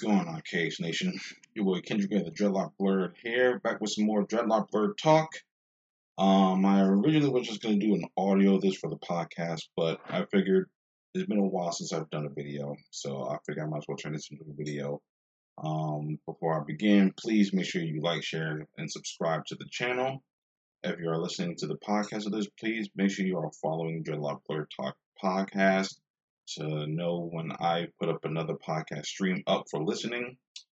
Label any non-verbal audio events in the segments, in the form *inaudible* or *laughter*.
Going on, KH Nation? *laughs* Your boy Kendrick of the Dreadloc Blerd here, back with some more Dreadloc Blerd talk. Um, I originally was just going to do an audio of this for the podcast, but I figured it's been a while since I've done a video, so I figured I might as well turn this into a video. Um, before I begin, please make sure you like, share, and subscribe to the channel. If you are listening to the podcast of this, please make sure you are following Dreadloc Blerd Talk podcast to know when I put up another podcast stream up for listening.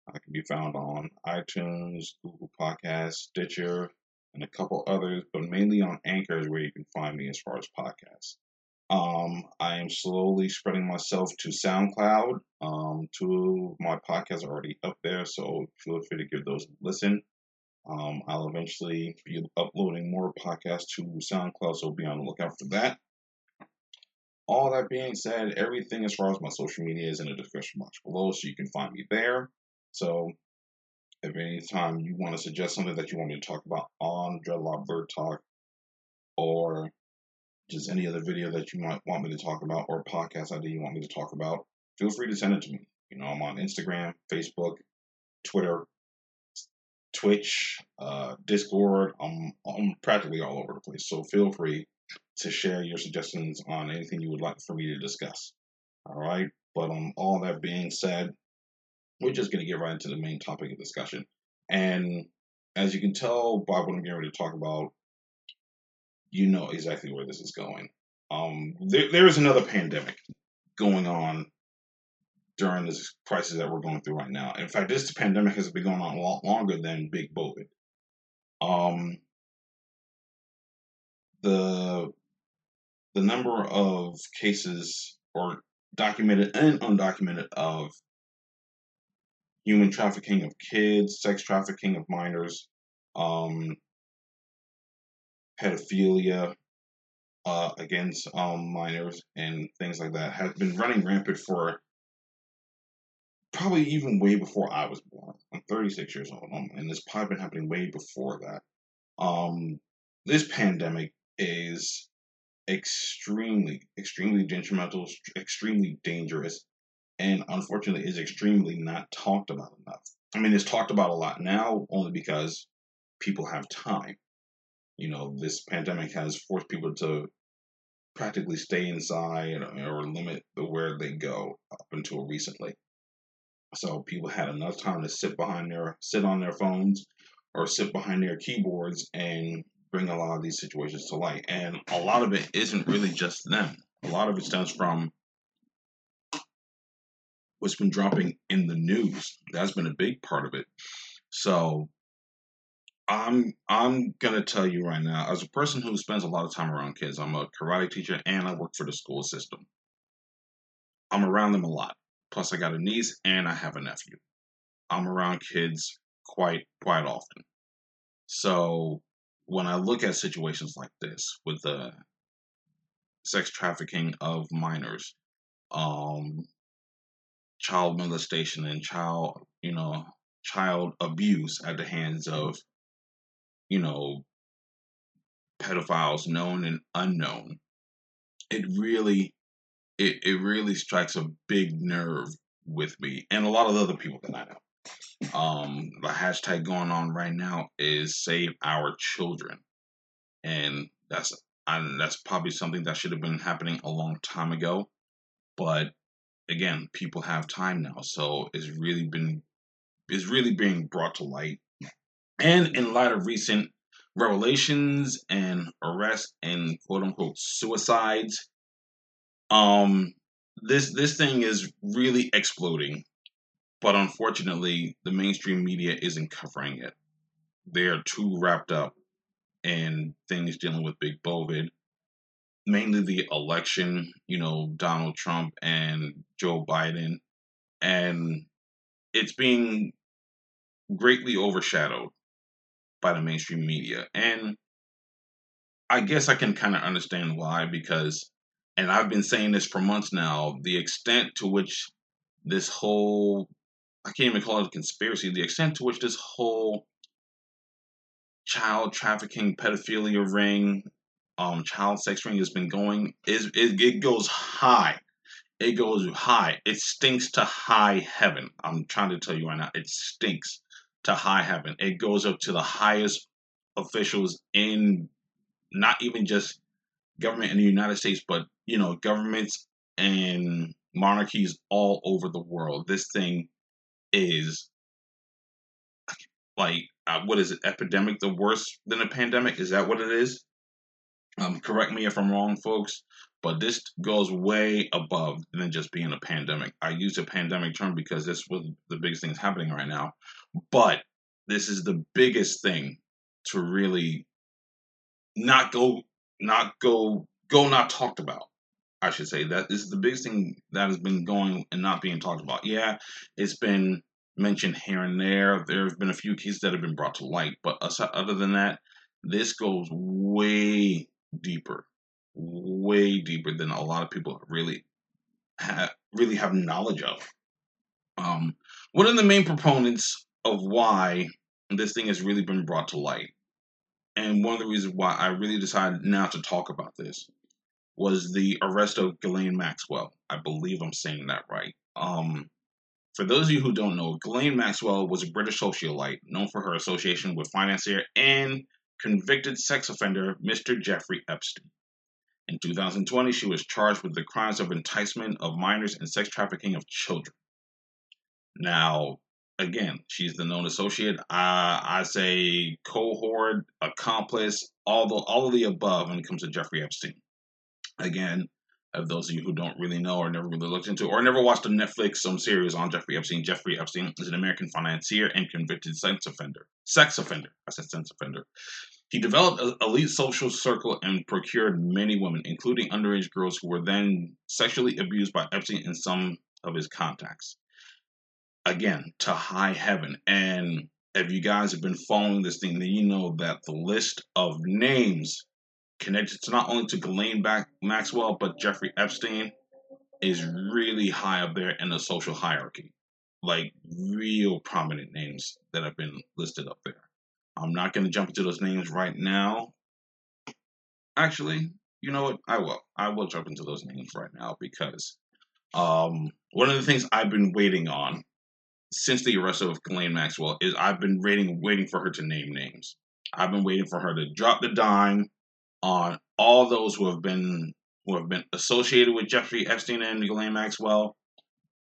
I can be found on iTunes, Google Podcasts, Stitcher, and a couple others, but mainly on Anchor is where you can find me as far as podcasts. Um, I am slowly spreading myself to SoundCloud. Um, two of my podcasts are already up there, so feel free to give those a listen. Um, I'll eventually be uploading more podcasts to SoundCloud, so be on the lookout for that all that being said, everything as far as my social media is in the description box below, so you can find me there. So, if any time you want to suggest something that you want me to talk about on Dreadloc Blerd Talk, or just any other video that you might want me to talk about, or podcast idea you want me to talk about, feel free to send it to me. You know, I'm on Instagram, Facebook, Twitter, Twitch, uh, Discord. I'm I'm practically all over the place. So feel free to share your suggestions on anything you would like for me to discuss. All right. But um, all that being said, we're just going to get right into the main topic of discussion. And as you can tell by what I'm getting ready to talk about, you know exactly where this is going. Um, there, there is another pandemic going on during this crisis that we're going through right now. In fact, this pandemic has been going on a lot longer than Big COVID. Um, the the number of cases or documented and undocumented of human trafficking of kids, sex trafficking of minors, um, pedophilia uh, against um, minors, and things like that has been running rampant for probably even way before I was born. I'm 36 years old, um, and this probably been happening way before that. Um, this pandemic is extremely, extremely detrimental, extremely dangerous, and unfortunately is extremely not talked about enough. I mean, it's talked about a lot now only because people have time. You know, this pandemic has forced people to practically stay inside or limit the where they go up until recently. So people had enough time to sit behind their sit on their phones or sit behind their keyboards and bring a lot of these situations to light. And a lot of it isn't really just them. A lot of it stems from what's been dropping in the news. That's been a big part of it. So I'm I'm gonna tell you right now, as a person who spends a lot of time around kids, I'm a karate teacher and I work for the school system. I'm around them a lot. Plus I got a niece and I have a nephew. I'm around kids quite quite often. So when I look at situations like this with the sex trafficking of minors, um, child molestation and child, you know, child abuse at the hands of, you know, pedophiles known and unknown, it really, it, it really strikes a big nerve with me and a lot of other people that I know. Um, the hashtag going on right now is save our children. And that's and that's probably something that should have been happening a long time ago. But again, people have time now, so it's really been is really being brought to light. And in light of recent revelations and arrests and quote unquote suicides, um, this this thing is really exploding but unfortunately, the mainstream media isn't covering it. They are too wrapped up in things dealing with Big COVID, mainly the election, you know, Donald Trump and Joe Biden. And it's being greatly overshadowed by the mainstream media. And I guess I can kind of understand why, because, and I've been saying this for months now, the extent to which this whole I can't even call it a conspiracy. The extent to which this whole child trafficking, pedophilia ring, um, child sex ring has been going is it, it goes high. it goes high. It stinks to high heaven. I'm trying to tell you right now, it stinks to high heaven. It goes up to the highest officials in not even just government in the United States, but you know, governments and monarchies all over the world. This thing is like uh, what is it? Epidemic, the worse than a pandemic? Is that what it is? Um, correct me if I'm wrong, folks, but this goes way above than just being a pandemic. I use a pandemic term because this was the biggest thing happening right now, but this is the biggest thing to really not go, not go, go not talked about. I should say that is the biggest thing that has been going and not being talked about. Yeah, it's been mentioned here and there. There have been a few cases that have been brought to light, but aside, other than that, this goes way deeper, way deeper than a lot of people really have really have knowledge of. Um, one of the main proponents of why this thing has really been brought to light, and one of the reasons why I really decided now to talk about this, was the arrest of Ghislaine Maxwell. I believe I'm saying that right. Um, for those of you who don't know, Ghislaine Maxwell was a British socialite known for her association with financier and convicted sex offender Mr. Jeffrey Epstein. In 2020, she was charged with the crimes of enticement of minors and sex trafficking of children. Now, again, she's the known associate. Uh, I say cohort, accomplice, all the all of the above when it comes to Jeffrey Epstein. Again, of those of you who don't really know or never really looked into or never watched a Netflix some series on Jeffrey Epstein, Jeffrey Epstein is an American financier and convicted sex offender. Sex offender. I said sex offender. He developed an elite social circle and procured many women, including underage girls who were then sexually abused by Epstein and some of his contacts. Again, to high heaven. And if you guys have been following this thing, then you know that the list of names connected to not only to Ghislaine Maxwell but Jeffrey Epstein is really high up there in the social hierarchy. Like real prominent names that have been listed up there. I'm not going to jump into those names right now. Actually, you know what? I will. I will jump into those names right now because um, one of the things I've been waiting on since the arrest of Ghislaine Maxwell is I've been waiting, waiting for her to name names. I've been waiting for her to drop the dime on all those who have been who have been associated with Jeffrey Epstein and Ghislaine Maxwell,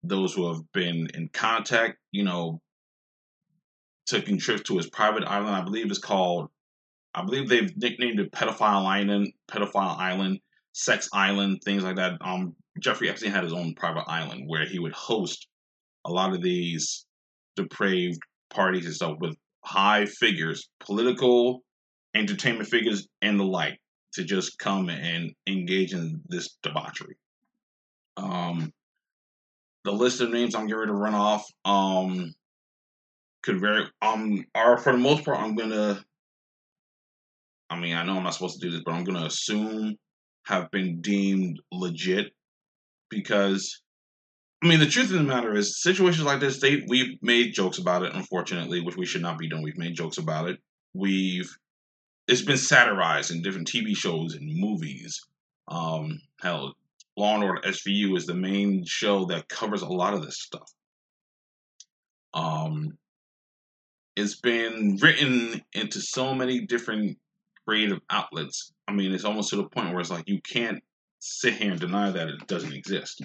those who have been in contact, you know, taking trips to his private island. I believe it's called. I believe they've nicknamed it Pedophile Island, Pedophile Island, Sex Island, things like that. Um, Jeffrey Epstein had his own private island where he would host a lot of these depraved parties and stuff with high figures, political, entertainment figures, and the like to just come and engage in this debauchery. Um, the list of names I'm getting to run off um, could vary. Um, are for the most part, I'm gonna. I mean, I know I'm not supposed to do this, but I'm gonna assume have been deemed legit because I mean, the truth of the matter is, situations like this, they we've made jokes about it, unfortunately, which we should not be doing. We've made jokes about it. We've it's been satirized in different TV shows and movies. Um, hell, Law and Order SVU is the main show that covers a lot of this stuff. Um, it's been written into so many different creative outlets. I mean, it's almost to the point where it's like you can't sit here and deny that it doesn't exist.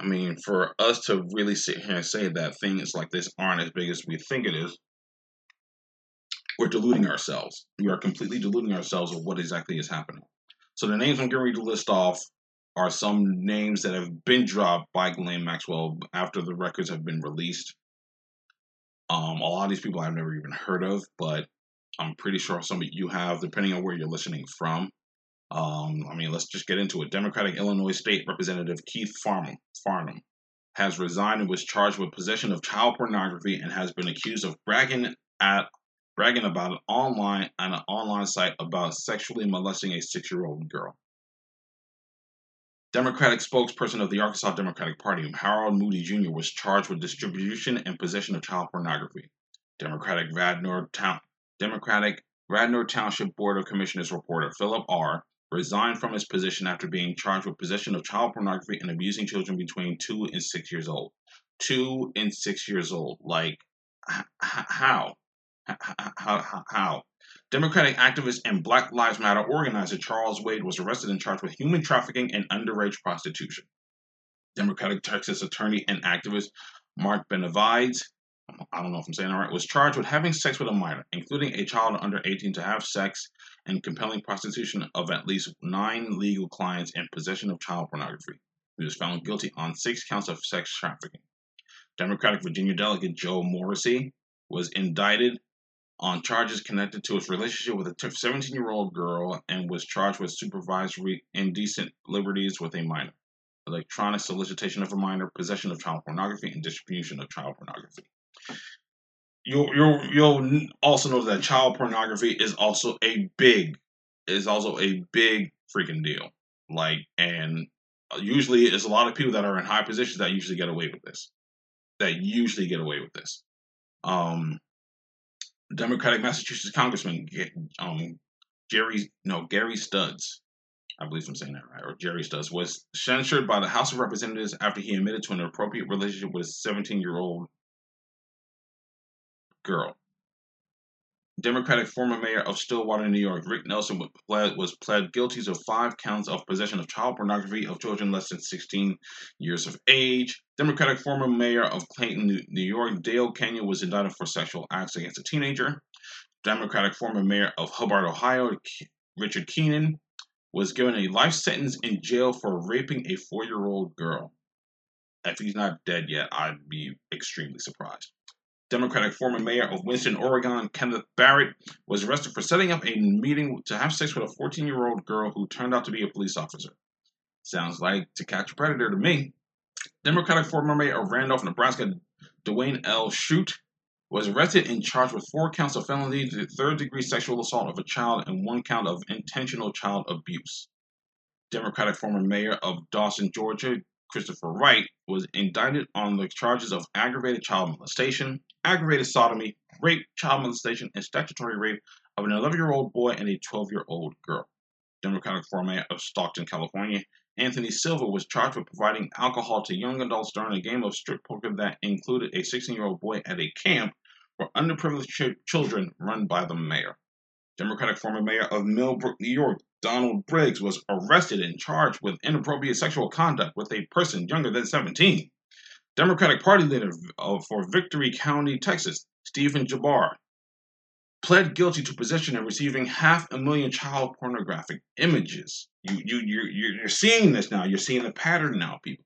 I mean, for us to really sit here and say that things like this aren't as big as we think it is, we're deluding ourselves. We are completely deluding ourselves of what exactly is happening. So the names I'm going to list off are some names that have been dropped by Ghislaine Maxwell after the records have been released. Um, a lot of these people I've never even heard of, but I'm pretty sure some of you have, depending on where you're listening from. Um, I mean, let's just get into it. Democratic Illinois State Representative Keith Farnham, Farnham has resigned and was charged with possession of child pornography and has been accused of bragging at bragging about it online on an online site about sexually molesting a six-year-old girl. Democratic spokesperson of the Arkansas Democratic Party, Harold Moody Jr., was charged with distribution and possession of child pornography. Democratic Radnor Town Democratic Radnor Township Board of Commissioners reporter Philip R. resigned from his position after being charged with possession of child pornography and abusing children between two and six years old. Two and six years old. Like, h- how? H- how? How? Democratic activist and Black Lives Matter organizer Charles Wade was arrested and charged with human trafficking and underage prostitution. Democratic Texas attorney and activist Mark Benavides, I don't know if I'm saying that right, was charged with having sex with a minor, including a child under 18, to have sex and compelling prostitution of at least nine legal clients and possession of child pornography. He was found guilty on six counts of sex trafficking. Democratic Virginia delegate Joe Morrissey was indicted on charges connected to his relationship with a 17 year old girl and was charged with supervisory indecent liberties with a minor, electronic solicitation of a minor, possession of child pornography, and distribution of child pornography. You'll, you'll, you'll also know that child pornography is also a big, is also a big freaking deal. Like, and usually it's a lot of people that are in high positions that usually get away with this. That usually get away with this. Um, Democratic Massachusetts Congressman um, Gerry no Gary Studds, I believe I'm saying that right, or Gerry Studds was censured by the House of Representatives after he admitted to an inappropriate relationship with a 17 year old girl. Democratic former mayor of Stillwater, New York, Rick Nelson, was pled, was pled guilty to five counts of possession of child pornography of children less than 16 years of age. Democratic former mayor of Clayton, New York, Dale Kenyon, was indicted for sexual acts against a teenager. Democratic former mayor of Hubbard, Ohio, Richard Keenan, was given a life sentence in jail for raping a four year old girl. If he's not dead yet, I'd be extremely surprised. Democratic former mayor of Winston, Oregon, Kenneth Barrett, was arrested for setting up a meeting to have sex with a 14 year old girl who turned out to be a police officer. Sounds like to catch a predator to me. Democratic former mayor of Randolph, Nebraska, Dwayne L. Schutt, was arrested and charged with four counts of felony third degree sexual assault of a child and one count of intentional child abuse. Democratic former mayor of Dawson, Georgia, Christopher Wright, was indicted on the charges of aggravated child molestation, aggravated sodomy, rape, child molestation, and statutory rape of an 11 year old boy and a 12 year old girl. Democratic format of Stockton, California, Anthony Silva was charged with providing alcohol to young adults during a game of strip poker that included a 16 year old boy at a camp for underprivileged ch- children run by the mayor. Democratic former mayor of Millbrook, New York, Donald Briggs, was arrested and charged with inappropriate sexual conduct with a person younger than 17. Democratic Party leader for Victory County, Texas, Stephen Jabbar, pled guilty to possession and receiving half a million child pornographic images. You, you, you're, you're seeing this now. You're seeing the pattern now, people.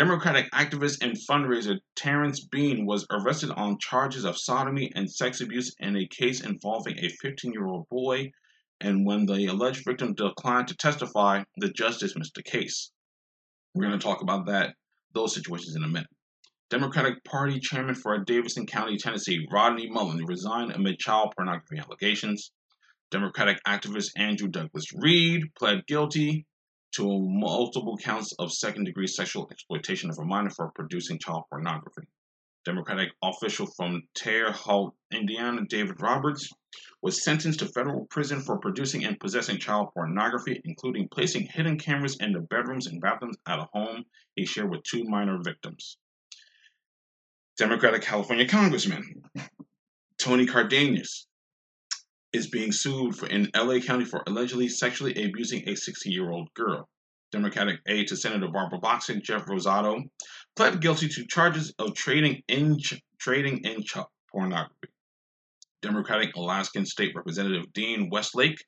Democratic activist and fundraiser Terrence Bean was arrested on charges of sodomy and sex abuse in a case involving a 15 year old boy. And when the alleged victim declined to testify, the judge dismissed the case. We're going to talk about that, those situations in a minute. Democratic Party chairman for Davidson County, Tennessee, Rodney Mullen, resigned amid child pornography allegations. Democratic activist Andrew Douglas Reed pled guilty to multiple counts of second degree sexual exploitation of a minor for producing child pornography. Democratic official from Terre Haute, Indiana, David Roberts, was sentenced to federal prison for producing and possessing child pornography, including placing hidden cameras in the bedrooms and bathrooms at a home he shared with two minor victims. Democratic California Congressman Tony Cardenas is being sued for, in LA County for allegedly sexually abusing a 60 year old girl. Democratic aide to Senator Barbara Boxer, Jeff Rosado, pled guilty to charges of trading in trading in pornography. Democratic Alaskan State Representative Dean Westlake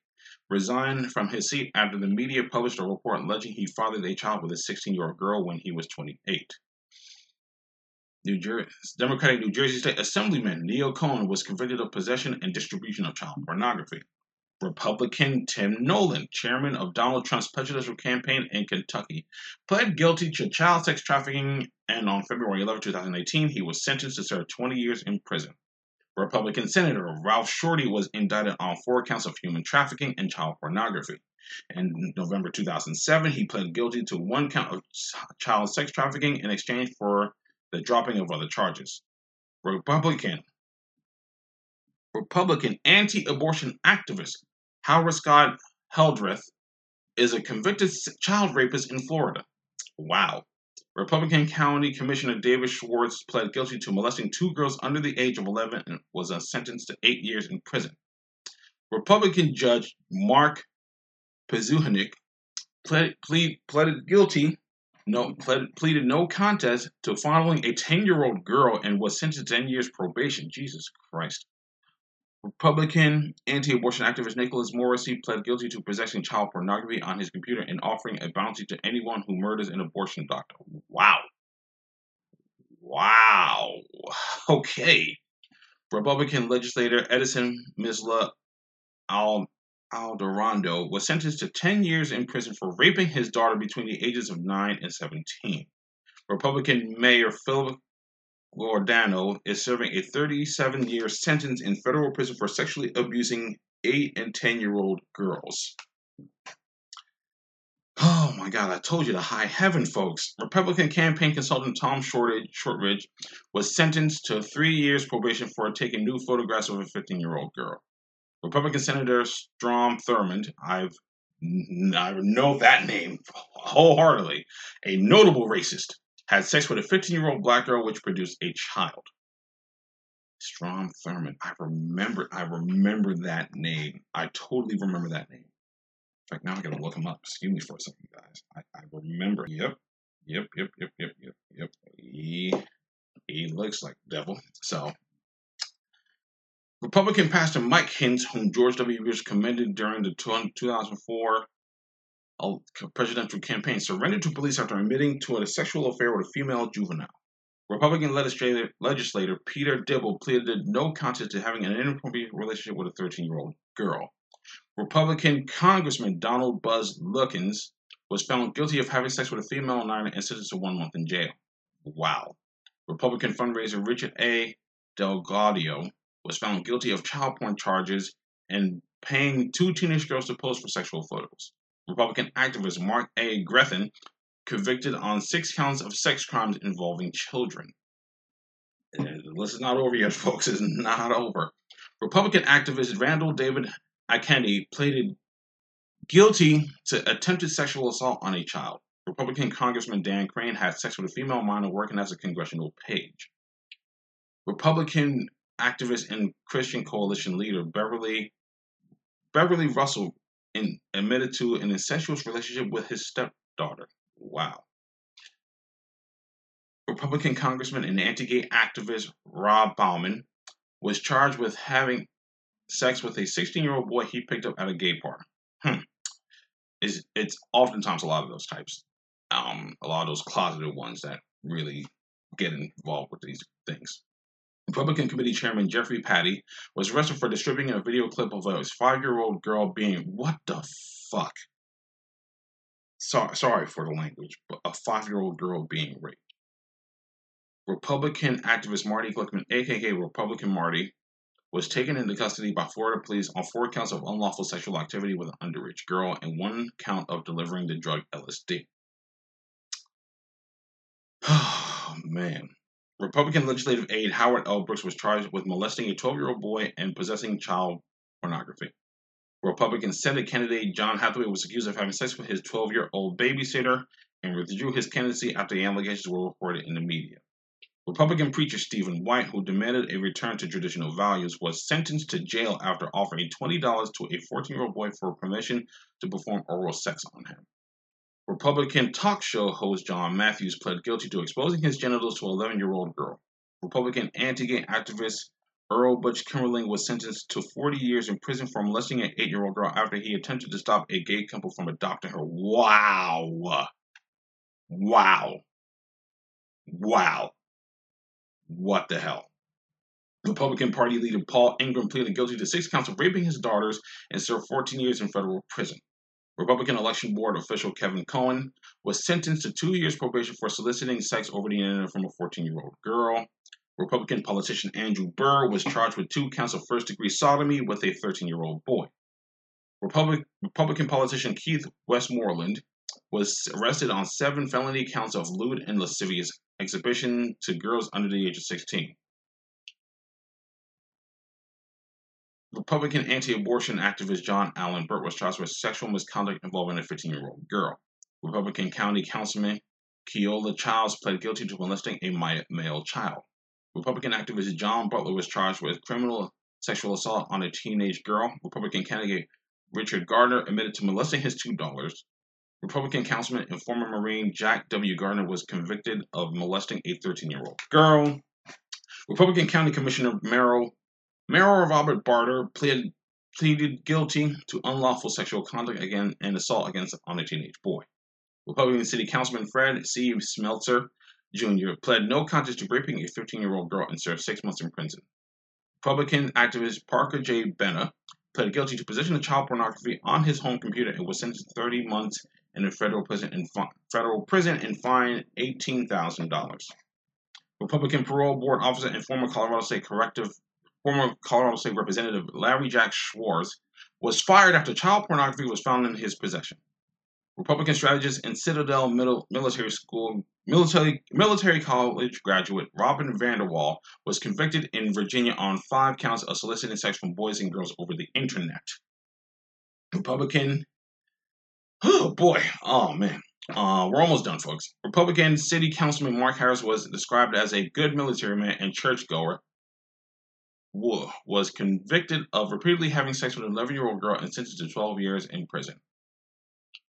resigned from his seat after the media published a report alleging he fathered a child with a 16 year old girl when he was 28. New Jersey, Democratic New Jersey State Assemblyman Neil Cohn was convicted of possession and distribution of child pornography. Republican Tim Nolan, chairman of Donald Trump's presidential campaign in Kentucky, pled guilty to child sex trafficking, and on February 11, 2018, he was sentenced to serve 20 years in prison. Republican Senator Ralph Shortey was indicted on four counts of human trafficking and child pornography. In November 2007, he pled guilty to one count of child sex trafficking in exchange for the dropping of other charges. Republican Republican anti-abortion activist Howard Scott Heldreth is a convicted child rapist in Florida. Wow. Republican County Commissioner David Schwartz pled guilty to molesting two girls under the age of 11 and was sentenced to eight years in prison. Republican Judge Mark Pazuhanich pled, plead, pleaded guilty, no, pleaded no contest to following a 10 year old girl and was sentenced to 10 years probation. Jesus Christ. Republican anti abortion activist Nicholas Morrissey pled guilty to possessing child pornography on his computer and offering a bounty to anyone who murders an abortion doctor. Wow. Wow. *laughs* Okay. Republican legislator Edison Misla Al Aldarondo was sentenced to 10 years in prison for raping his daughter between the ages of 9 and 17. Republican Mayor Philip Giordano is serving a 37 year sentence in federal prison for sexually abusing 8 and 10 year old girls. Oh my God, I told you to high heaven, folks. Republican campaign consultant Tom Shortridge, was sentenced to three years probation for taking new photographs of a 15 year old girl. Republican Senator Strom Thurmond, I've I know that name wholeheartedly, a notable racist, had sex with a 15 year old black girl, which produced a child. Strom Thurmond. I remember. I remember that name. I totally remember that name. In fact, now I gotta look him up. Excuse me for a second, guys. I, I remember. Yep. Yep. Yep. Yep. Yep. Yep. Yep. He he looks like devil. So. Republican pastor Mike Hintz, whom George W. Bush commended during the 2004 uh, presidential campaign surrendered to police after admitting to a sexual affair with a female juvenile. Republican legislator, legislator Peter Dibble pleaded no contest to having an inappropriate relationship with a 13 year old girl. Republican Congressman Donald Buzz Lukens was found guilty of having sex with a female minor and sentenced to one month in jail. Wow. Republican fundraiser Richard A. Delgado was found guilty of child porn charges and paying two teenage girls to pose for sexual photos. Republican activist Mark A. Grethen convicted on six counts of sex crimes involving children. And the list is not over yet, *laughs* folks. It's not over. Republican activist Randall David Akeni pleaded guilty to attempted sexual assault on a child. Republican Congressman Dan Crane had sex with a female minor working as a congressional page. Republican activist and Christian coalition leader Beverly Beverly Russell in, admitted to an incestuous relationship with his stepdaughter. Wow. Republican Congressman and anti gay activist Rob Bauman was charged with having sex with a 16 year old boy he picked up at a gay bar. Hmm. It's, it's oftentimes a lot of those types, um, a lot of those closeted ones that really get involved with these things. Republican Committee Chairman Jeffrey Patty was arrested for distributing a video clip of a five-year-old girl being what the fuck? Sorry, sorry for the language, but a five-year-old girl being raped. Republican activist Marty Glickman, aka Republican Marty, was taken into custody by Florida police on four counts of unlawful sexual activity with an underage girl and one count of delivering the drug LSD. Oh *sighs* man. Republican legislative aide Howard L. Brooks was charged with molesting a 12 year old boy and possessing child pornography. Republican Senate candidate John Hathaway was accused of having sex with his 12 year old babysitter and withdrew his candidacy after the allegations were reported in the media. Republican preacher Stephen White, who demanded a return to traditional values, was sentenced to jail after offering $20 to a 14 year old boy for permission to perform oral sex on him. Republican talk show host John Matthews pled guilty to exposing his genitals to an 11 year old girl. Republican anti gay activist Earl Butch Kimmerling was sentenced to 40 years in prison for molesting an 8 year old girl after he attempted to stop a gay couple from adopting her. Wow. Wow. Wow. What the hell? Republican Party leader Paul Ingram pleaded guilty to six counts of raping his daughters and served 14 years in federal prison. Republican Election Board official Kevin Cohen was sentenced to two years probation for soliciting sex over the internet from a 14 year old girl. Republican politician Andrew Burr was charged with two counts of first degree sodomy with a 13 year old boy. Republic, Republican politician Keith Westmoreland was arrested on seven felony counts of lewd and lascivious exhibition to girls under the age of 16. Republican anti-abortion activist John Allen Burt was charged with sexual misconduct involving a 15-year-old girl. Republican County Councilman Keola Childs pled guilty to molesting a male child. Republican activist John Butler was charged with criminal sexual assault on a teenage girl. Republican candidate Richard Gardner admitted to molesting his two daughters. Republican councilman and former Marine Jack W. Gardner was convicted of molesting a 13 year old girl. Republican County Commissioner Merrill, Merrill Robert Barter pleaded, pleaded guilty to unlawful sexual conduct again and assault against on a teenage boy. Republican City Councilman Fred C. Smeltzer Jr. pled no contest to raping a 15 year old girl and served six months in prison. Republican activist Parker J. Benna pled guilty to possession of child pornography on his home computer and was sentenced to 30 months in a federal prison and fi- federal prison and fined $18,000. Republican parole board officer and former Colorado State corrective former Colorado State Representative Larry Jack Schwartz was fired after child pornography was found in his possession. Republican strategist and Citadel Middle Military School military military college graduate Robin Vanderwall was convicted in Virginia on five counts of soliciting sex from boys and girls over the internet. Republican, *gasps* oh boy, oh man, uh, we're almost done, folks. Republican City Councilman Mark Harris was described as a good military man and churchgoer. Was convicted of repeatedly having sex with an 11 year old girl and sentenced to 12 years in prison.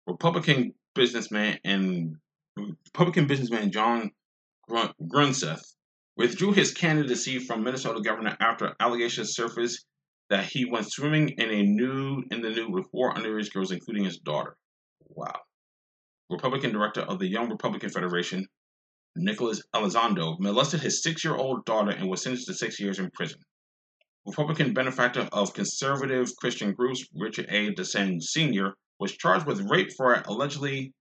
Republican businessman and Republican businessman John Grunseth withdrew his candidacy from Minnesota governor after allegations surfaced that he went swimming in a nude in the nude with four underage girls, including his daughter. Wow. Republican director of the Young Republican Federation, Nicholas Elizondo, molested his six-year-old daughter and was sentenced to six years in prison. Republican benefactor of conservative Christian groups, Richard A. DeSantis Sr., was charged with rape for allegedly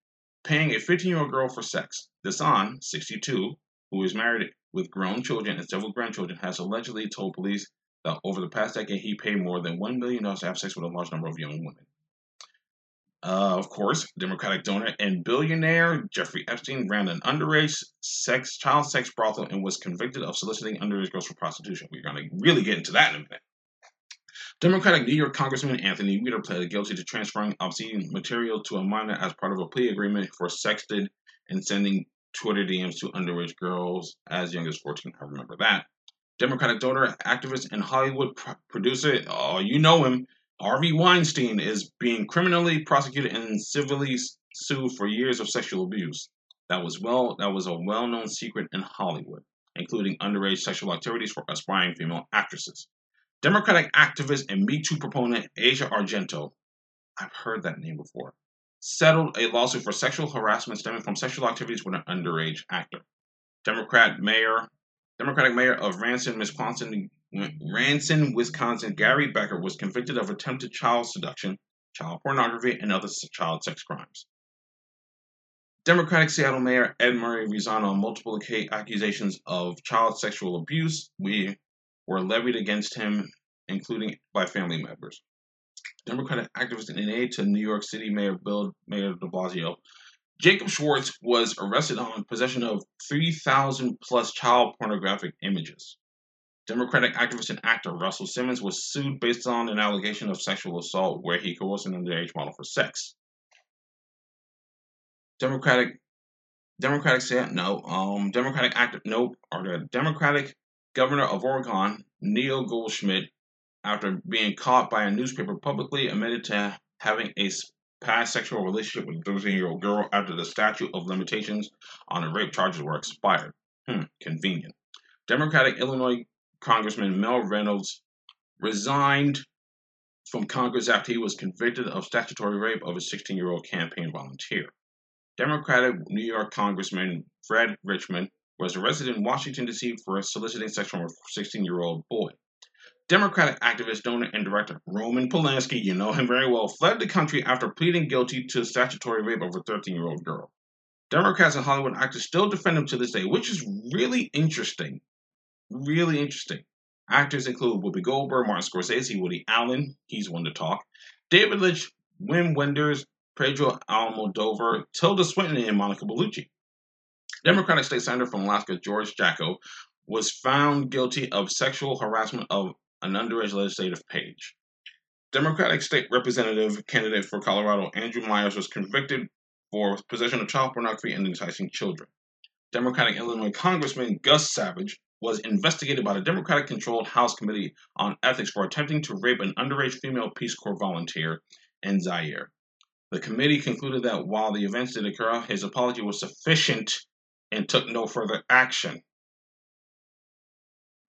paying a 15 year old girl for sex. Dasen, 62, who is married with grown children and several grandchildren, has allegedly told police that over the past decade he paid more than $1 million to have sex with a large number of young women. Uh, of course, Democratic donor and billionaire Jeffrey Epstein ran an underage sex child sex brothel and was convicted of soliciting underage girls for prostitution. We're going to really get into that in a minute. Democratic New York Congressman Anthony Weiner pleaded guilty to transferring obscene material to a minor as part of a plea agreement for sexted and sending Twitter DMs to underage girls as young as 14. I remember that. Democratic donor, activist, and Hollywood producer, oh, you know him, Harvey Weinstein, is being criminally prosecuted and civilly sued for years of sexual abuse. That was well, that was a well-known secret in Hollywood, including underage sexual activities for aspiring female actresses. Democratic activist and Me Too proponent Asia Argento, I've heard that name before, settled a lawsuit for sexual harassment stemming from sexual activities with an underage actor. Democrat mayor, Democratic mayor of Ranson, Wisconsin, Ranson, Wisconsin, Gary Becker was convicted of attempted child seduction, child pornography, and other child sex crimes. Democratic Seattle Mayor Ed Murray resigned on multiple accusations of child sexual abuse. We were levied against him, including by family members. Democratic activist and aide to New York City Mayor Bill Mayor de Blasio, Jacob Schwartz was arrested on possession of 3,000 plus child pornographic images. Democratic activist and actor Russell Simmons was sued based on an allegation of sexual assault where he coerced an underage model for sex. Democratic Democratic say no. Um, Democratic actor no. Or the Democratic Governor of Oregon, Neil Goldschmidt, after being caught by a newspaper, publicly admitted to having a past sexual relationship with a 13 year old girl after the statute of limitations on the rape charges were expired. Hmm, convenient. Democratic Illinois Congressman Mel Reynolds resigned from Congress after he was convicted of statutory rape of a 16 year old campaign volunteer. Democratic New York Congressman Fred Richmond was arrested in Washington, D.C. for soliciting sex from a 16 year old boy. Democratic activist, donor, and director Roman Polanski, you know him very well, fled the country after pleading guilty to statutory rape of a 13 year old girl. Democrats and Hollywood actors still defend him to this day, which is really interesting. Really interesting. Actors include Whoopi Goldberg, Martin Scorsese, Woody Allen, he's one to talk, David Lynch, Wim Wenders, Pedro Almodovar, Tilda Swinton, and Monica Bellucci. Democratic State Senator from Alaska George Jacko was found guilty of sexual harassment of an underage legislative page. Democratic state representative candidate for Colorado, Andrew Myers, was convicted for possession of child pornography and enticing children. Democratic Illinois Congressman Gus Savage was investigated by the Democratic controlled House Committee on Ethics for attempting to rape an underage female Peace Corps volunteer in Zaire. The committee concluded that while the events did occur, his apology was sufficient and took no further action.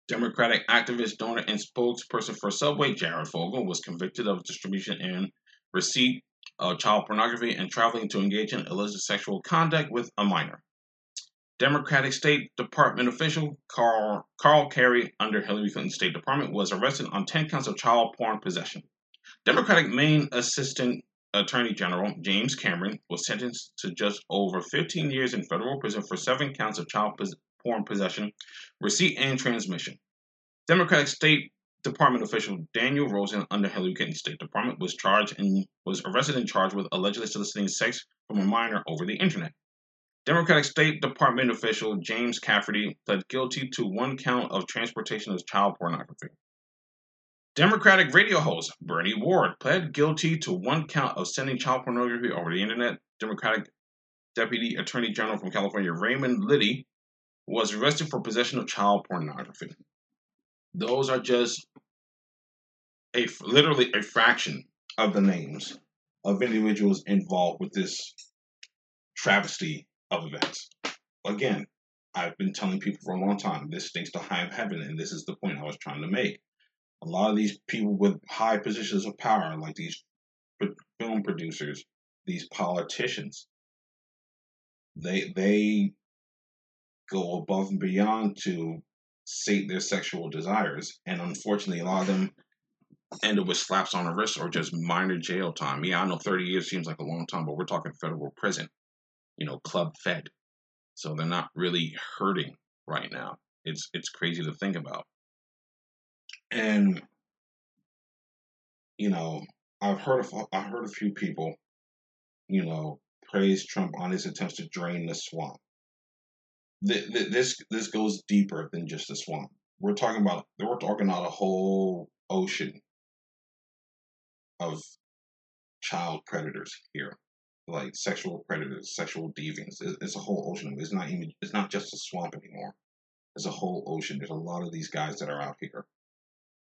Democratic activist, donor, and spokesperson for Subway, Jared Fogle, was convicted of distribution and receipt of child pornography and traveling to engage in illicit sexual conduct with a minor. Democratic State Department official Carl, Carl Carey under Hillary Clinton's State Department was arrested on 10 counts of child porn possession. Democratic Maine Assistant Attorney General James Cameron was sentenced to just over 15 years in federal prison for seven counts of child porn possession, receipt, and transmission. Democratic State Department official Daniel Rosen under Hillary Clinton's State Department was charged and was arrested and charged with allegedly soliciting sex from a minor over the internet. Democratic State Department official James Cafferty pled guilty to one count of transportation of child pornography. Democratic radio host Bernie Ward pled guilty to one count of sending child pornography over the internet. Democratic Deputy Attorney General from California Raymond Liddy was arrested for possession of child pornography. Those are just a literally a fraction of the names of individuals involved with this travesty of events. Again, I've been telling people for a long time this stinks to high heaven, and this is the point I was trying to make. A lot of these people with high positions of power, like these film producers, these politicians, they they go above and beyond to sate their sexual desires, and unfortunately, a lot of them end up with slaps on the wrist or just minor jail time. Yeah, I know 30 years seems like a long time, but we're talking federal prison you know, club fed. So they're not really hurting right now. It's it's crazy to think about. And you know, I've heard of I've heard a few people, you know, praise Trump on his attempts to drain the swamp. This this goes deeper than just the swamp. We're talking about we're talking about a whole ocean of child predators here like sexual predators, sexual deviants. It's a whole ocean. It's not even. It's not just a swamp anymore. It's a whole ocean. There's a lot of these guys that are out here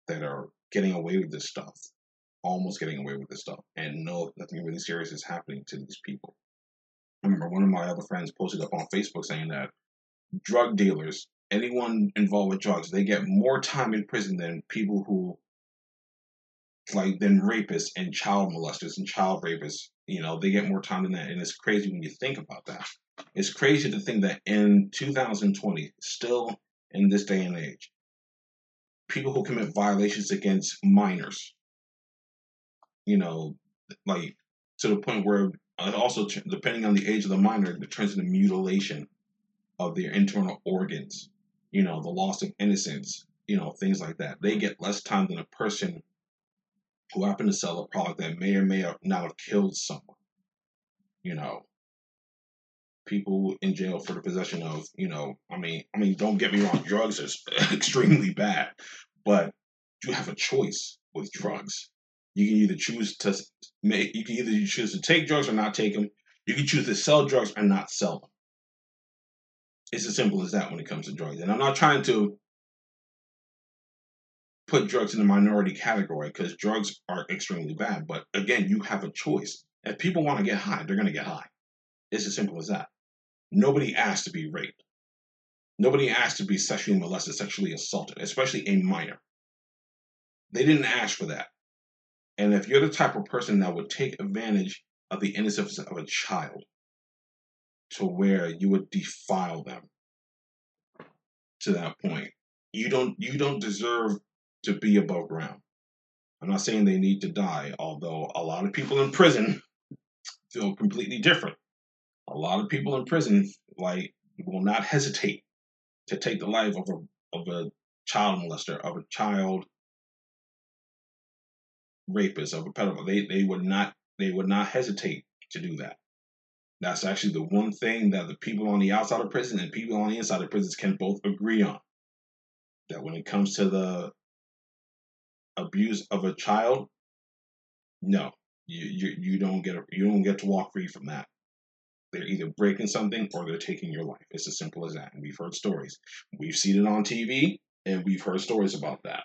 that are getting away with this stuff, almost getting away with this stuff, and no, nothing really serious is happening to these people. I remember one of my other friends posted up on Facebook saying that drug dealers, anyone involved with drugs, they get more time in prison than people who like than rapists and child molesters and child rapists. You know, they get more time than that. And it's crazy when you think about that. It's crazy to think that in 2020, still in this day and age, people who commit violations against minors, you know, like to the point where uh, also depending on the age of the minor, it turns into mutilation of their internal organs, you know, the loss of innocence, you know, things like that. They get less time than a person who happen to sell a product that may or may not have killed someone. You know, people in jail for the possession of, you know, I mean, I mean, don't get me wrong, drugs is *laughs* extremely bad, but you have a choice with drugs. You can either choose to make, you can either choose to take drugs or not take them. You can choose to sell drugs or not sell them. It's as simple as that when it comes to drugs. And I'm not trying to put drugs in the minority category because drugs are extremely bad. But again, you have a choice. If people want to get high, they're going to get high. It's as simple as that. Nobody asked to be raped. Nobody asked to be sexually molested, sexually assaulted, especially a minor. They didn't ask for that. And if you're the type of person that would take advantage of the innocence of a child to where you would defile them to that point, you don't you don't deserve to be above ground. I'm not saying they need to die, although a lot of people in prison *laughs* feel completely different. A lot of people in prison like will not hesitate to take the life of a of a child molester, of a child rapist, of a pedophile. They they would not they would not hesitate to do that. That's actually the one thing that the people on the outside of prison and people on the inside of prisons can both agree on. That when it comes to the abuse of a child, no, you you, you don't get a, you don't get to walk free from that. They're either breaking something or they're taking your life. It's as simple as that. And we've heard stories. We've seen it on TV and we've heard stories about that.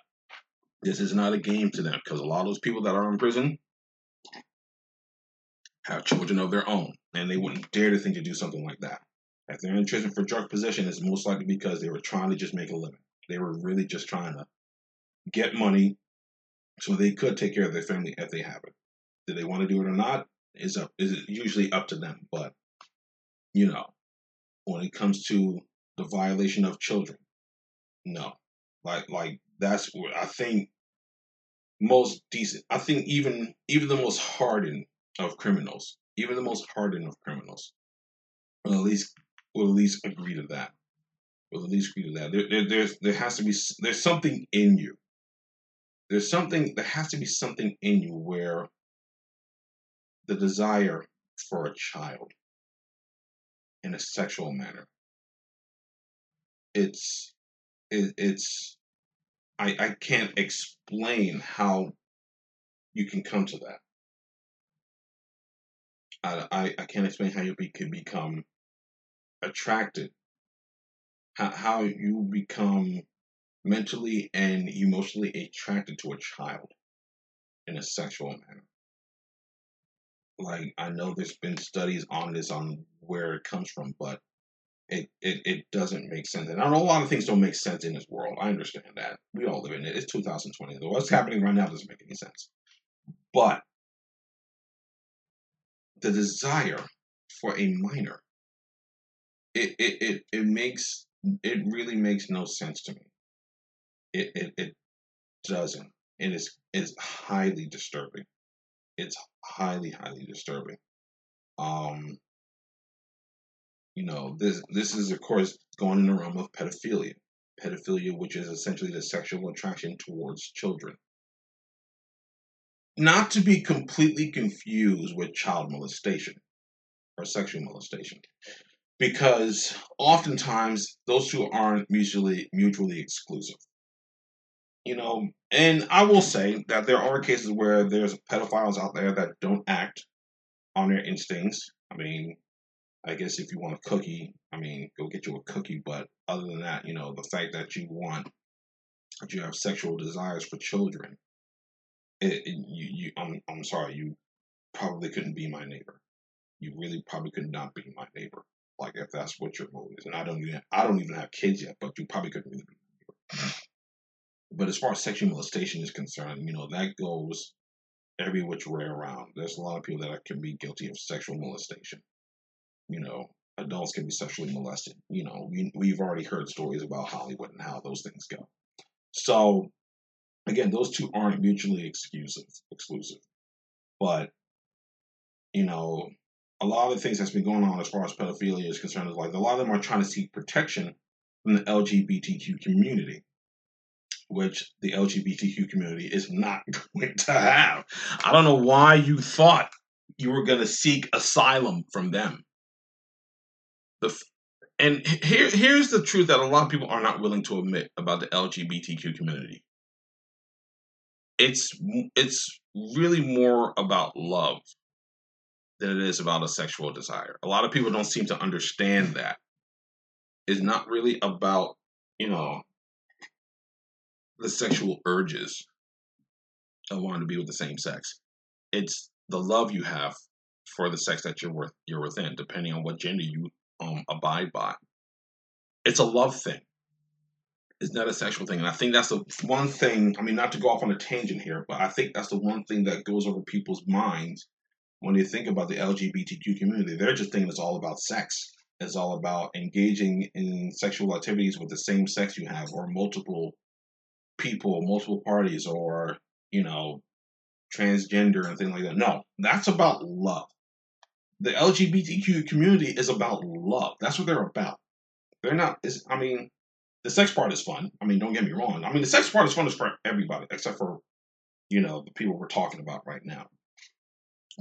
This is not a game to them because a lot of those people that are in prison have children of their own and they wouldn't dare to think to do something like that. If they're in prison for drug possession, it's most likely because they were trying to just make a living. They were really just trying to get money so they could take care of their family if they have it. Do they want to do it or not? Is up is usually up to them. But you know, when it comes to the violation of children, no. Like like that's what I think most decent. I think even even the most hardened of criminals, even the most hardened of criminals, will at least will at least agree to that. Will at least agree to that. There, there there's there has to be there's something in you. There's something there has to be something in you where the desire for a child in a sexual manner. It's it, it's I I can't explain how you can come to that. I I, I can't explain how you be, can become attracted. How how you become mentally and emotionally attracted to a child in a sexual manner like I know there's been studies on this on where it comes from, but it, it, it doesn't make sense. And I know a lot of things don't make sense in this world. I understand that. We all live in it. It's 2020. What's happening right now doesn't make any sense. But the desire for a minor, it it, it, it makes it really makes no sense to me. It it, it doesn't. It is is highly disturbing it's highly, highly disturbing. Um, you know, this this is of course going in the realm of pedophilia. Pedophilia, which is essentially the sexual attraction towards children. Not to be completely confused with child molestation or sexual molestation. Because oftentimes those two aren't mutually mutually exclusive you know, and I will say that there are cases where there's pedophiles out there that don't act on their instincts. I mean, I guess if you want a cookie, I mean, go get you a cookie. But other than that, you know, the fact that you want, that you have sexual desires for children, it, it, you, you, I'm, I'm sorry, you probably couldn't be my neighbor. You really probably could not be my neighbor. Like if that's what your motive is, and I don't even, I don't even have kids yet, but you probably couldn't really be my neighbor. But as far as sexual molestation is concerned, you know, that goes every which way around. There's a lot of people that can be guilty of sexual molestation. You know, adults can be sexually molested. You know, we, we've already heard stories about Hollywood and how those things go. So, again, those two aren't mutually exclusive. Exclusive, but you know, a lot of the things that's been going on as far as pedophilia is concerned is like a lot of them are trying to seek protection from the LGBTQ community which the LGBTQ community is not *laughs* going to have. I don't know why you thought you were going to seek asylum from them. The and here here's the truth that a lot of people are not willing to admit about the LGBTQ community. It's it's really more about love than it is about a sexual desire. A lot of people don't seem to understand that. It's not really about, you know, the sexual urges of wanting to be with the same sex. It's the love you have for the sex that you're with you're within, depending on what gender you um, abide by. It's a love thing. It's not a sexual thing. And I think that's the one thing, I mean, not to go off on a tangent here, but I think that's the one thing that goes over people's minds when they think about the LGBTQ community. They're just thinking it's all about sex. It's all about engaging in sexual activities with the same sex you have or multiple people, multiple parties, or you know, transgender and things like that. No, that's about love. The LGBTQ community is about love. That's what they're about. They're not. I mean, the sex part is fun. I mean, don't get me wrong. I mean, the sex part is fun for everybody except for you know the people we're talking about right now.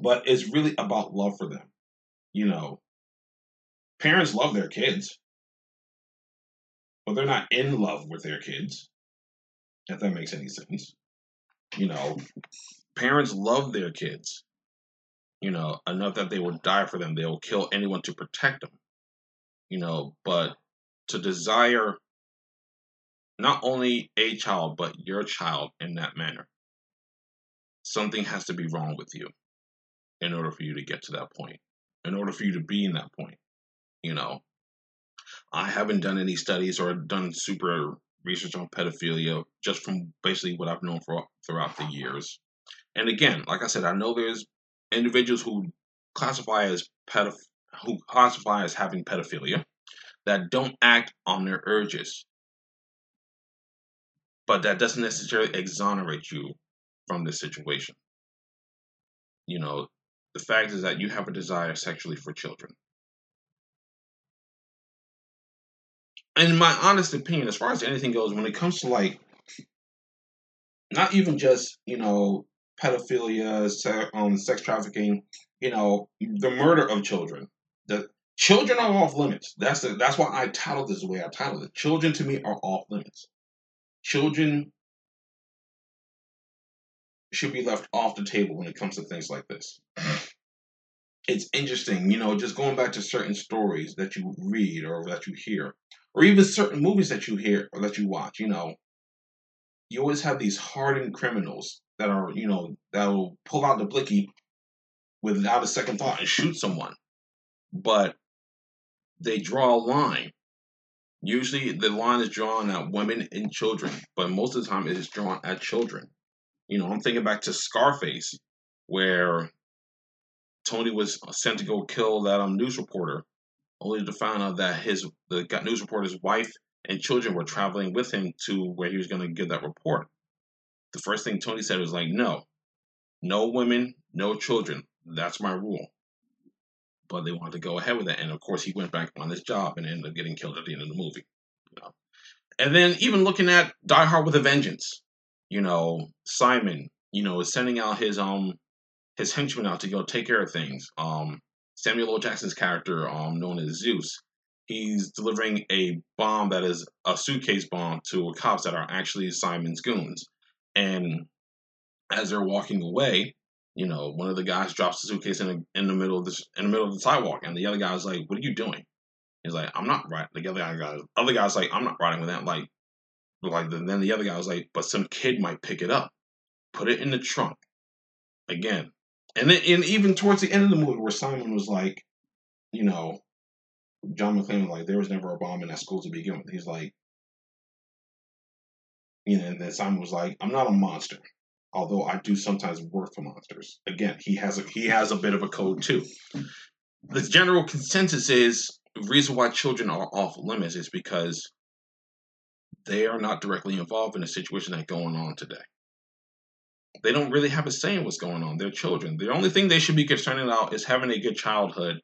But it's really about love for them. You know, parents love their kids, but they're not in love with their kids if that makes any sense. You know, parents love their kids. You know, enough that they will die for them. They will kill anyone to protect them. You know, but to desire not only a child, but your child in that manner, something has to be wrong with you in order for you to get to that point, in order for you to be in that point. You know, I haven't done any studies or done super research on pedophilia just from basically what I've known for throughout the years. And again, like I said, I know there's individuals who classify as pedoph- who classify as having pedophilia that don't act on their urges. But that doesn't necessarily exonerate you from this situation. You know, the fact is that you have a desire sexually for children. In my honest opinion, as far as anything goes, when it comes to like, not even just you know pedophilia, um, sex trafficking, you know, the murder of children. The children are off limits. That's the, that's why I titled this the way I titled it. Children to me are off limits. Children should be left off the table when it comes to things like this. It's interesting, you know, just going back to certain stories that you read or that you hear or even certain movies that you hear or that you watch, you know, you always have these hardened criminals that are, you know, that'll pull out the blicky without a second thought and shoot someone. But they draw a line. Usually the line is drawn at women and children, but most of the time it is drawn at children. You know, I'm thinking back to Scarface, where Tony was sent to go kill that um, news reporter only to find out that his the news reporter's wife and children were traveling with him to where he was going to give that report. The first thing Tony said was like, "No, no women, no children. That's my rule." But they wanted to go ahead with it, and of course, he went back on his job and ended up getting killed at the end of the movie. You know? And then even looking at Die Hard with a Vengeance, you know, Simon, you know, is sending out his um his henchmen out to go take care of things. Um, Samuel L. Jackson's character, um, known as Zeus, he's delivering a bomb that is a suitcase bomb to cops that are actually Simon's goons. And as they're walking away, you know, one of the guys drops the suitcase in, a, in the middle of this in the middle of the sidewalk, and the other guy's like, "What are you doing?" He's like, "I'm not right." The other guy, other guy's like, "I'm not riding with that." Like, like then the other guy was like, "But some kid might pick it up. Put it in the trunk." Again, and then, and even towards the end of the movie, where Simon was like, you know, John McClane was like, there was never a bomb in that school to begin with. He's like, you know, and then Simon was like, I'm not a monster, although I do sometimes work for monsters. Again, he has a he has a bit of a code too. The general consensus is the reason why children are off limits is because they are not directly involved in a situation that's going on today they don't really have a say in what's going on. They're children. The only thing they should be concerned about is having a good childhood,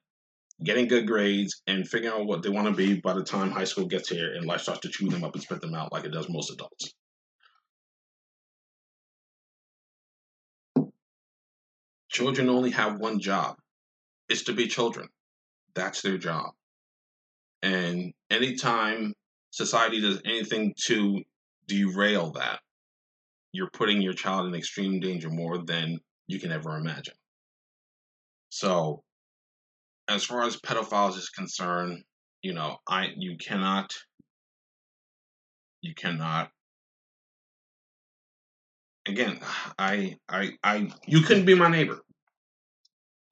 getting good grades, and figuring out what they want to be by the time high school gets here and life starts to chew them up and spit them out like it does most adults. Children only have one job. It's to be children. That's their job. And anytime society does anything to derail that, you're putting your child in extreme danger more than you can ever imagine. So, as far as pedophiles is concerned, you know, I you cannot you cannot again, I I I you couldn't be my neighbor.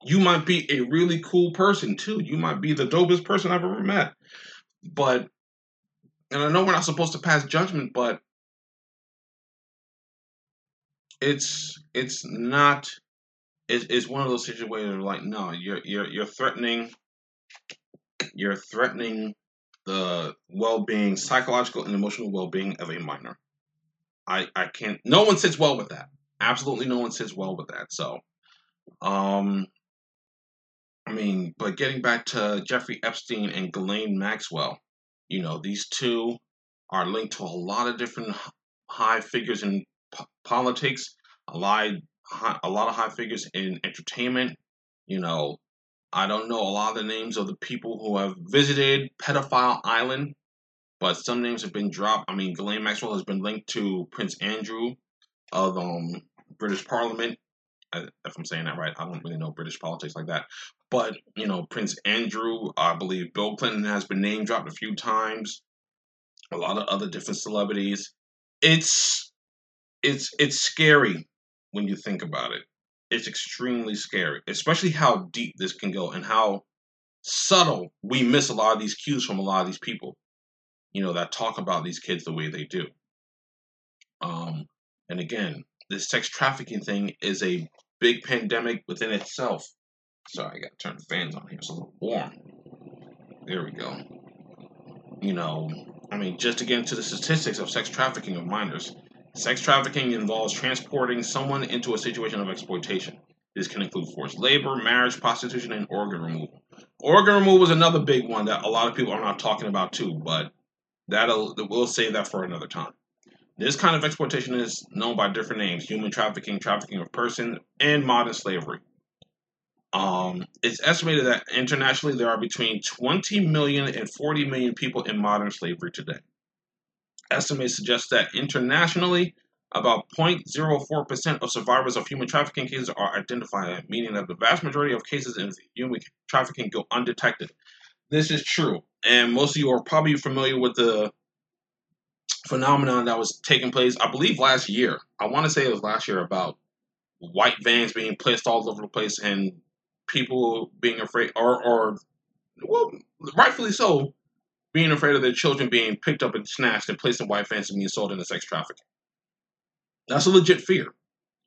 You might be a really cool person too. You might be the dopest person I've ever met. But and I know we're not supposed to pass judgment, but it's it's not it's, it's one of those situations where like no you're you're you're threatening you're threatening the well-being psychological and emotional well-being of a minor. I i can't no one sits well with that. Absolutely no one sits well with that. So um i mean but getting back to jeffrey epstein and ghislaine maxwell you know these two are linked to a lot of different high figures in politics, a lot, a lot of high figures in entertainment. You know, I don't know a lot of the names of the people who have visited Pedophile Island, but some names have been dropped. I mean, Ghislaine Maxwell has been linked to Prince Andrew. of um, British Parliament. If I'm saying that right, I don't really know British politics like that. But you know, Prince Andrew, I believe Bill Clinton has been name dropped a few times. A lot of other different celebrities. It's it's it's scary when you think about it. It's extremely scary, especially how deep this can go and how subtle we miss a lot of these cues from a lot of these people. You know that talk about these kids the way they do. Um, and again, this sex trafficking thing is a big pandemic within itself. Sorry, I gotta turn the fans on here. So it's a little warm. There we go. You know, I mean, just to get into the statistics of sex trafficking of minors, sex trafficking involves transporting someone into a situation of exploitation. This can include forced labor, marriage, prostitution, and organ removal. Organ removal is another big one that a lot of people are not talking about too, but that'll we'll save that for another time. This kind of exploitation is known by different names: human trafficking, trafficking of persons, and modern slavery. Um, it's estimated that internationally there are between 20 million and 40 million people in modern slavery today. Estimates suggest that internationally, about 0.04% of survivors of human trafficking cases are identified, meaning that the vast majority of cases in human trafficking go undetected. This is true, and most of you are probably familiar with the phenomenon that was taking place, I believe, last year. I want to say it was last year about white vans being placed all over the place and people being afraid, or, or well, rightfully so, being afraid of their children being picked up and snatched and placed in white vans and being sold into sex trafficking. That's a legit fear.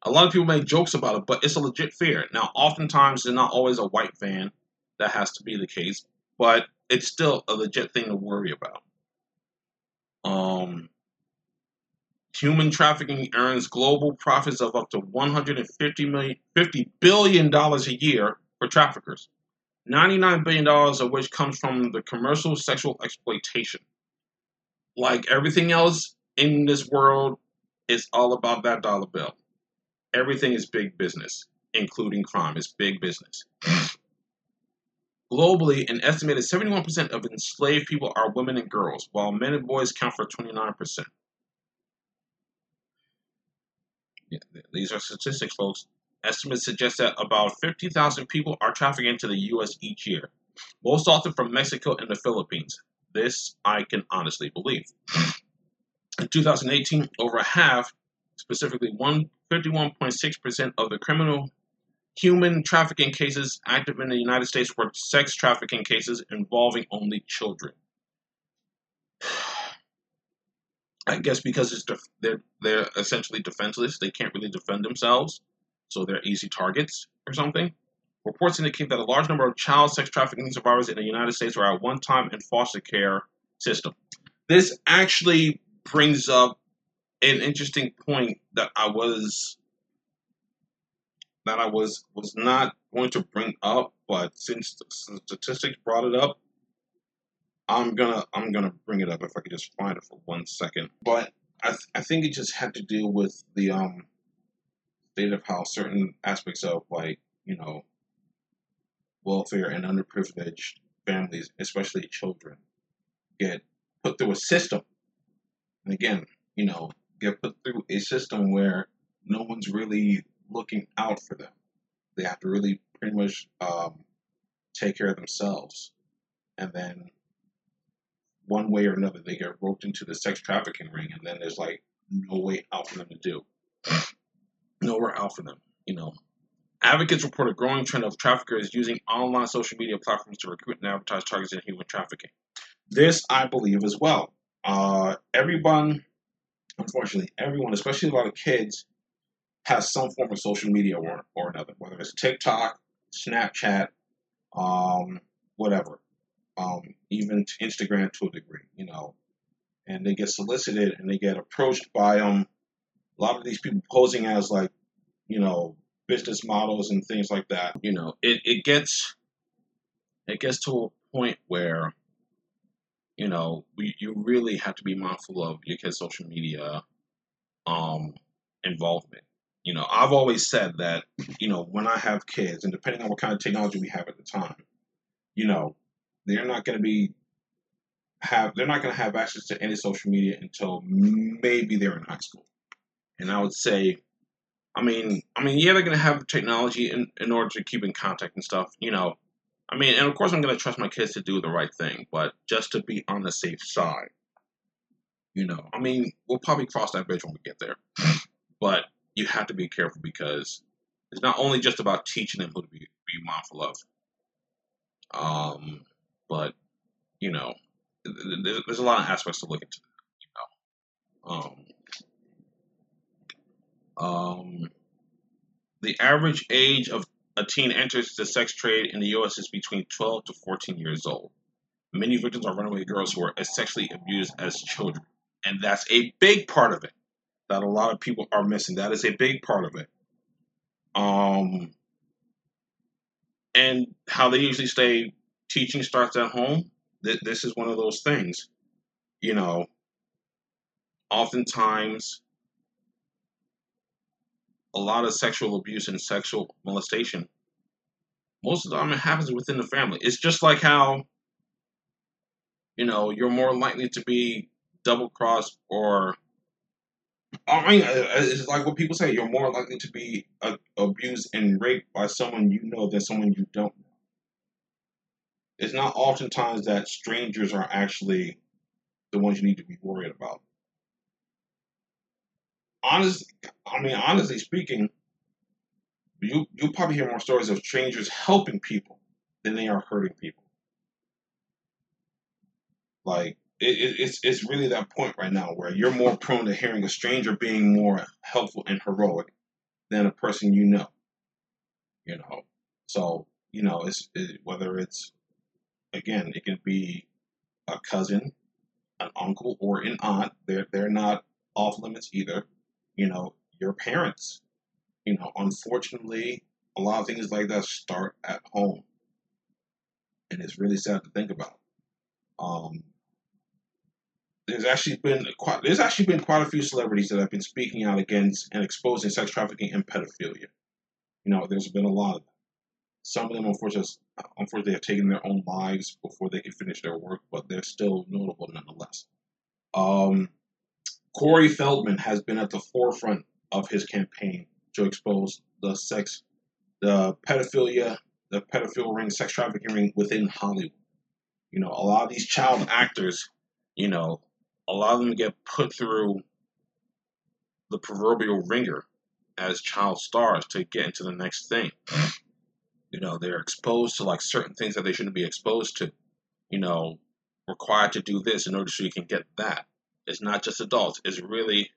A lot of people make jokes about it, but it's a legit fear. Now, oftentimes, it's not always a white van that has to be the case, but it's still a legit thing to worry about. Um, human trafficking earns global profits of up to 150 million, 50 billion dollars a year for traffickers. 99 billion dollars of which comes from the commercial sexual exploitation. Like everything else in this world, it's all about that dollar bill. Everything is big business, including crime. It's big business. *clears throat* Globally, an estimated 71% of enslaved people are women and girls, while men and boys count for 29%. Yeah, these are statistics, folks. Estimates suggest that about 50,000 people are trafficked into the U.S. each year, most often from Mexico and the Philippines. This I can honestly believe. In 2018, over half, specifically 51.6% of the criminal human trafficking cases active in the United States were sex trafficking cases involving only children. *sighs* I guess because it's def- they're they're essentially defenseless, they can't really defend themselves, so they're easy targets or something. Reports indicate that a large number of child sex trafficking survivors in the United States were at one time in foster care system. This actually brings up an interesting point that I was that I was was not going to bring up, but since the statistics brought it up, I'm gonna I'm gonna bring it up if I could just find it for one second. But I th- I think it just had to do with the um state of how certain aspects of like you know welfare and underprivileged families, especially children, get put through a system. And again, you know, get put through a system where no one's really looking out for them. They have to really pretty much um, take care of themselves. And then one way or another, they get roped into the sex trafficking ring, and then there's like no way out for them to do. Nowhere out for them, you know. Advocates report a growing trend of traffickers using online social media platforms to recruit and advertise targets in human trafficking. This, I believe, as well. Uh, everyone, unfortunately, everyone, especially a lot of kids, has some form of social media or, or another, whether it's TikTok, Snapchat, um, whatever um, even Instagram to a degree, you know, and they get solicited and they get approached by um a lot of these people posing as like, you know, business models and things like that. You know, it, it gets it gets to a point where you know we, you really have to be mindful of your kids' social media um, involvement. You know, I've always said that you know when I have kids, and depending on what kind of technology we have at the time, you know, they're not going to be have they're not going to have access to any social media until maybe they're in high school. And I would say, I mean, I mean, yeah, they're gonna have technology in, in order to keep in contact and stuff, you know. I mean, and of course, I'm gonna trust my kids to do the right thing, but just to be on the safe side, you know. I mean, we'll probably cross that bridge when we get there, *laughs* but you have to be careful because it's not only just about teaching them who to be, be mindful of, um, but you know, there's, a lot of aspects to look into. You know, um, um, the average age of a teen enters the sex trade in the U.S. is between 12 to 14 years old. Many victims are runaway girls who are sexually abused as children, and that's a big part of it that a lot of people are missing. That is a big part of it. Um, and how they usually say teaching starts at home. Th- this is one of those things. You know, oftentimes a lot of sexual abuse and sexual molestation, most of the time it happens within the family. It's just like how, you know, you're more likely to be double crossed or I mean, uh, uh, it's like what people say. You're more likely to be uh, abused and raped by someone you know than someone you don't know. It's not oftentimes that strangers are actually the ones you need to be worried about. Honest, I mean, honestly speaking, you you probably hear more stories of strangers helping people than they are hurting people. Like it, it's it's really that point right now where you're more prone to hearing a stranger being more helpful and heroic than a person you know. You know, so you know it's it, whether it's again it can be a cousin, an uncle, or an aunt. They're they're not off limits either. You know, your parents. You know, unfortunately, a lot of things like that start at home, and it's really sad to think about. Um, there's actually been quite there's actually been quite a few celebrities that have been speaking out against and exposing sex trafficking and pedophilia. You know, there's been a lot of them. Some of them, unfortunately, unfortunately, have taken their own lives before they can finish their work, but they're still notable nonetheless. Um, Corey Feldman has been at the forefront of his campaign to expose the sex, the pedophilia, the pedophile ring, sex trafficking ring within Hollywood. You know, a lot of these child actors, you know, a lot of them get put through the proverbial ringer as child stars to get into the next thing. You know, they're exposed to like certain things that they shouldn't be exposed to. You know, required to do this in order so you can get that. It's not just adults. It's really,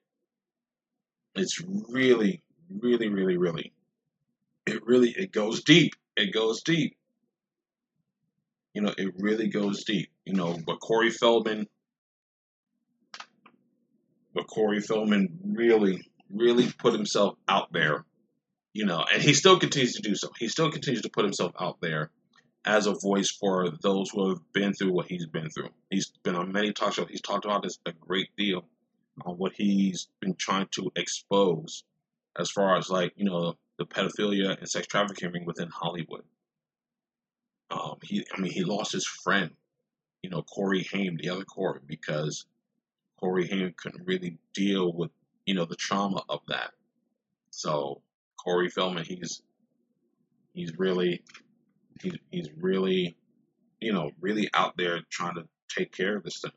it's really, really, really, really, it really, it goes deep. It goes deep. You know, it really goes deep. You know, but Corey Feldman but Corey Feldman really, really put himself out there, you know, and he still continues to do so. He still continues to put himself out there as a voice for those who have been through what he's been through. He's been on many talk shows. He's talked about this a great deal on what he's been trying to expose as far as like, you know, the pedophilia and sex trafficking within Hollywood. Um, he, I mean, he lost his friend, you know, Corey Haim, the other Corey, because Corey Haim couldn't really deal with, you know, the trauma of that. So Corey Feldman, he's he's really he's he's really, you know, really out there trying to take care of this thing.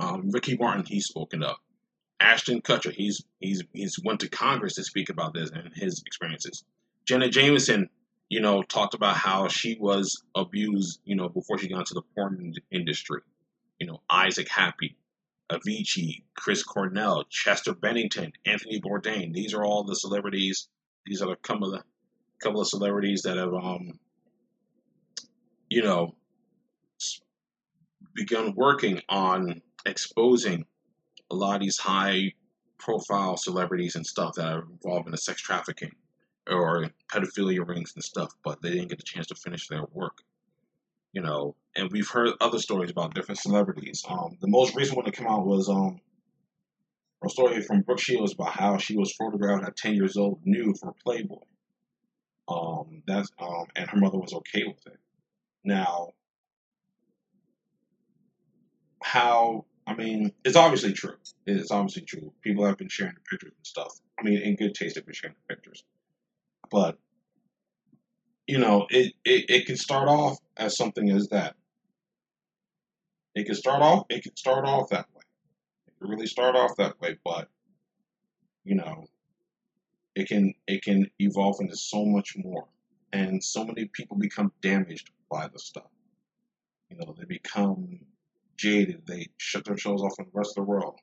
Um, Ricky Martin, he's spoken up. Ashton Kutcher, he's he's he's went to Congress to speak about this and his experiences. Jenna Jameson, you know, talked about how she was abused, you know, before she got into the porn industry you know, Isaac Kappy, Avicii, Chris Cornell, Chester Bennington, Anthony Bourdain. These are all the celebrities. These are the, couple of the couple of celebrities that have, um, you know, begun working on exposing a lot of these high profile celebrities and stuff that are involved in the sex trafficking or pedophilia rings and stuff, but they didn't get the chance to finish their work you know, and we've heard other stories about different celebrities. Um, the most recent one that came out was um, a story from Brooke Shields about how she was photographed at 10 years old nude for Playboy. Um, that's um, and her mother was okay with it. Now, how I mean, it's obviously true. It's obviously true. People have been sharing the pictures and stuff. I mean, in good taste, they've been sharing the pictures. But you know, it, it, it can start off as something as that. It can start off it can start off that way. It can really start off that way, but you know, it can it can evolve into so much more. And so many people become damaged by the stuff. You know, they become jaded, they shut themselves off from the rest of the world.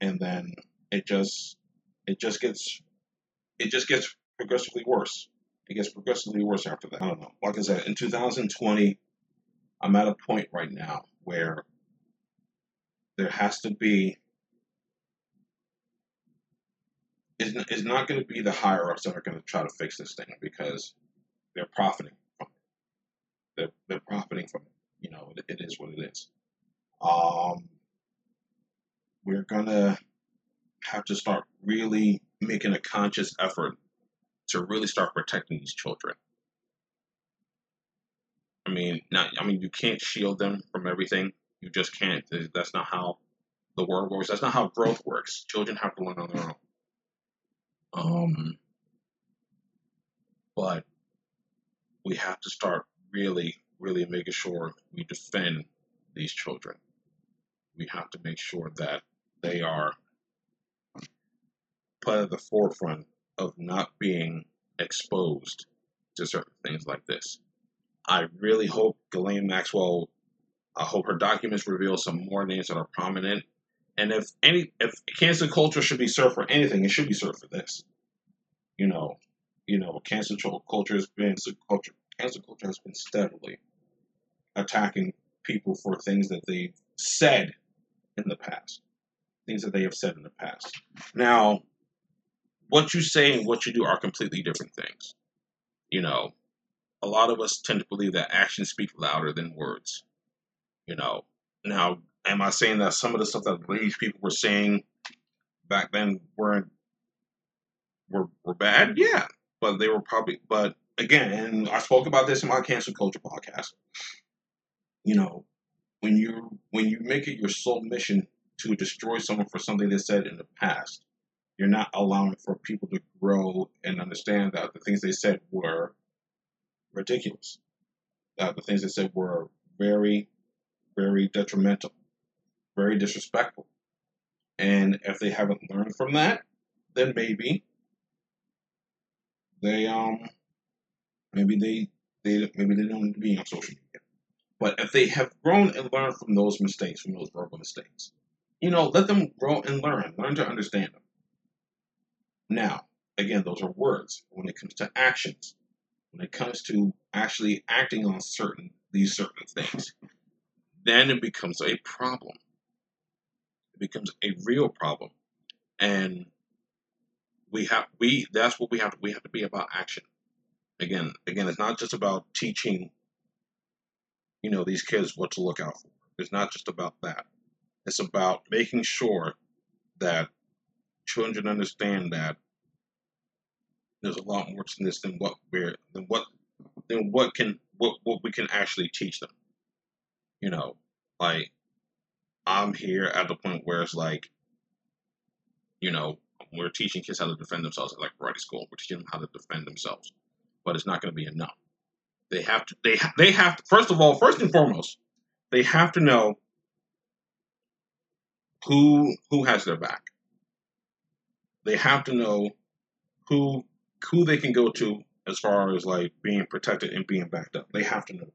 And then it just it just gets it just gets progressively worse. It gets progressively worse after that. I don't know. Like I said, in 2020, I'm at a point right now where there has to be. It's, it's not going to be the higher ups that are going to try to fix this thing because they're profiting from it. They're, they're profiting from it. You know, it, it is what it is. Um, we're going to have to start really making a conscious effort to really start protecting these children. I mean, not, I mean, you can't shield them from everything. You just can't. That's not how the world works. That's not how growth works. Children have to learn on their own. Um, but we have to start really, really making sure we defend these children. We have to make sure that they are put at the forefront of not being exposed to certain things like this. I really hope Ghislaine Maxwell, I hope her documents reveal some more names that are prominent. And if any, if cancel culture should be served for anything, it should be served for this. You know, you know, cancel culture has been culture. Cancel culture has been steadily attacking people for things that they've said in the past, things that they have said in the past. Now, what you say and what you do are completely different things. You know, a lot of us tend to believe that actions speak louder than words. You know, now, am I saying that some of the stuff that these people were saying back then weren't were were bad? Yeah, but they were probably. But again, and I spoke about this in my cancel culture podcast. You know, when you when you make it your sole mission to destroy someone for something they said in the past, you're not allowing for people to grow and understand that the things they said were ridiculous. That the things they said were very, very detrimental, very disrespectful. And if they haven't learned from that, then maybe they um maybe they they maybe they don't need to be on social media. But if they have grown and learned from those mistakes, from those verbal mistakes, you know, let them grow and learn, learn to understand them. Now, again, those are words. When it comes to actions, when it comes to actually acting on certain these certain things, then it becomes a problem. Becomes a real problem, and we have we that's what we have to we have to be about action. Again, again, it's not just about teaching. You know these kids what to look out for. It's not just about that. It's about making sure that children understand that there's a lot more to this than what we're than what than what can what what we can actually teach them. You know, like I'm here at the point where it's like, you know, we're teaching kids how to defend themselves at like karate school. We're teaching them how to defend themselves, but it's not going to be enough. They have to. They they have to. First of all, first and foremost, they have to know who who has their back they have to know who who they can go to as far as like being protected and being backed up. They have to know.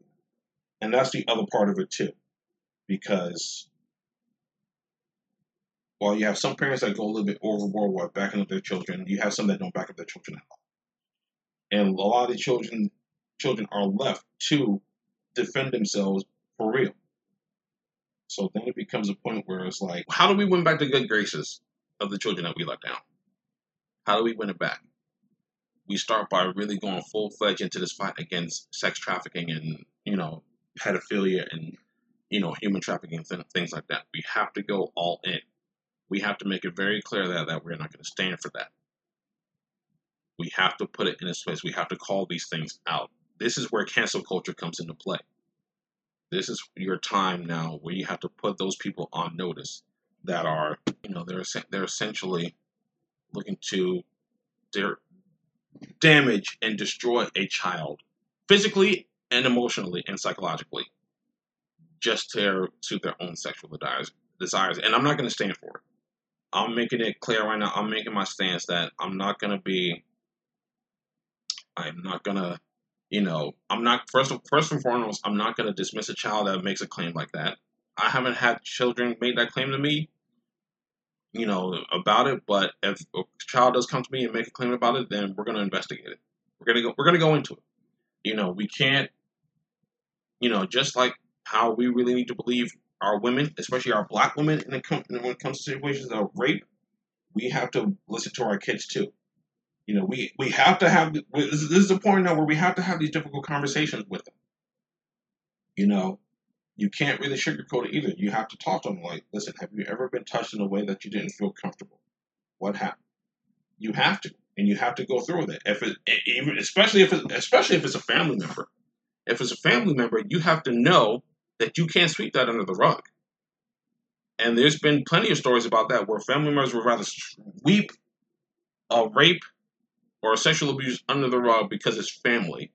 And that's the other part of it too. Because while you have some parents that go a little bit overboard while backing up their children, you have some that don't back up their children at all. And a lot of the children children are left to defend themselves for real. So then it becomes a point where it's like, how do we win back the good graces of the children that we let down? How do we win it back? We start by really going full fledged into this fight against sex trafficking and, you know, pedophilia and, you know, human trafficking and things like that. We have to go all in. We have to make it very clear that, that we're not going to stand for that. We have to put it in its place. We have to call these things out. This is where cancel culture comes into play. this is your time now where you have to put those people on notice that are, you know, they're they're essentially looking to their damage and destroy a child physically and emotionally and psychologically just to suit their own sexual desires desires and i'm not going to stand for it i'm making it clear right now i'm making my stance that i'm not to be i'm not to you know i'm not first first and foremost i'm not to dismiss a child that makes a claim like that i haven't had children make that claim to me you know, about it. But if a child does come to me and make a claim about it, then we're to investigate it. We're to go. We're to go into it. You know, we can't. You know, just like how we really need to believe our women, especially our black women, when it comes to situations of rape, we have to listen to our kids too. You know, we we have to have. This is the point now where we have to have these difficult conversations with them. You know, you can't really sugarcoat it either. You have to talk to them like, listen, have you ever been touched in a way that you didn't feel comfortable? What happened? You have to, and you have to go through with it. If it, even especially if it, especially if it's a family member, if it's a family member, you have to know that you can't sweep that under the rug. And there's been plenty of stories about that where family members would rather sweep a rape or a sexual abuse under the rug because it's family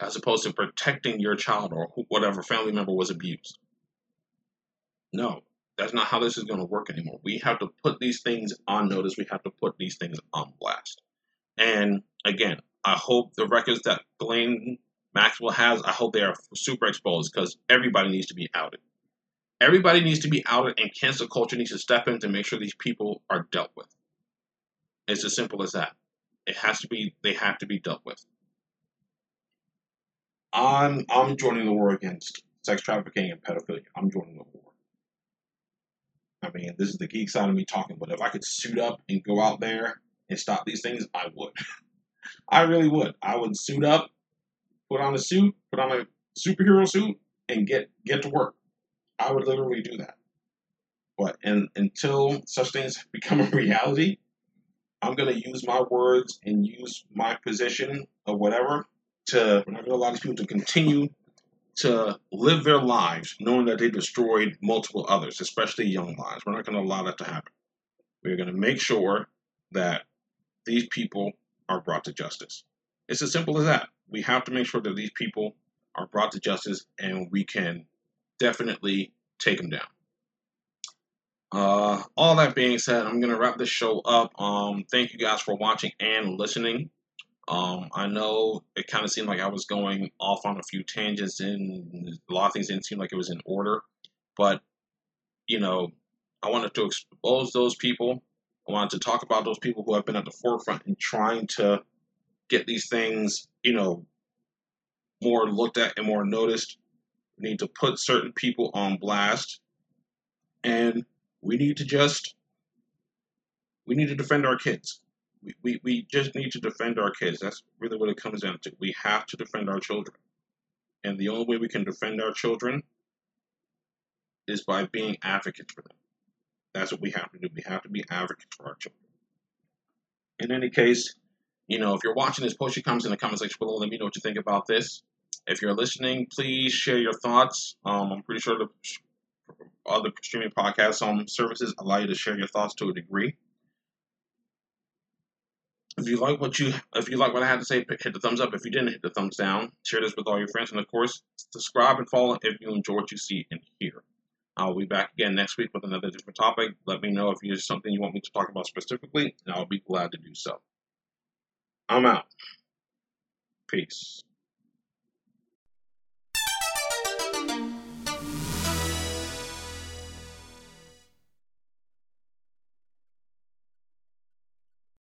as opposed to protecting your child or whatever family member was abused. No, that's not how this is going to work anymore. We have to put these things on notice. We have to put these things on blast. And again, I hope the records that Ghislaine Maxwell has, I hope they are super exposed because everybody needs to be outed. Everybody needs to be outed, and cancel culture needs to step in to make sure these people are dealt with. It's as simple as that. It has to be, they have to be dealt with. I'm I'm joining the war against sex trafficking and pedophilia. I'm joining the war. I mean, this is the geek side of me talking, but if I could suit up and go out there and stop these things, I would. *laughs* I really would. I would suit up, put on a suit, put on a superhero suit, and get get to work. I would literally do that. But and until such things *laughs* become a reality, I'm gonna use my words and use my position of whatever to to allow these people to continue to live their lives knowing that they destroyed multiple others, especially young lives. We're not to allow that to happen. We're to make sure that these people are brought to justice. It's as simple as that. We have to make sure that these people are brought to justice and we can definitely take them down. Uh, all that being said, I'm going to wrap this show up. Um, thank you guys for watching and listening. Um, I know it kind of seemed like I was going off on a few tangents, and a lot of things didn't seem like it was in order. But you know, I wanted to expose those people. I wanted to talk about those people who have been at the forefront in trying to get these things, you know, more looked at and more noticed. We need to put certain people on blast, and we need to just we need to defend our kids we, we, we just need to defend our kids. That's really what it comes down to. We have to defend our children. And the only way we can defend our children is by being advocates for them. That's what we have to do. We have to be advocates for our children. In any case, you know, if you're watching this, post your comments in the comment section below. Let me know what you think about this. If you're listening, please share your thoughts. Um, I'm pretty sure the other streaming podcasts on services allow you to share your thoughts to a degree. If you like what you, if you like what I had to say, hit the thumbs up. If you didn't, hit the thumbs down. Share this with all your friends, and of course, subscribe and follow if you enjoy what you see and hear. I'll be back again next week with another different topic. Let me know if there's something you want me to talk about specifically, and I'll be glad to do so. I'm out. Peace.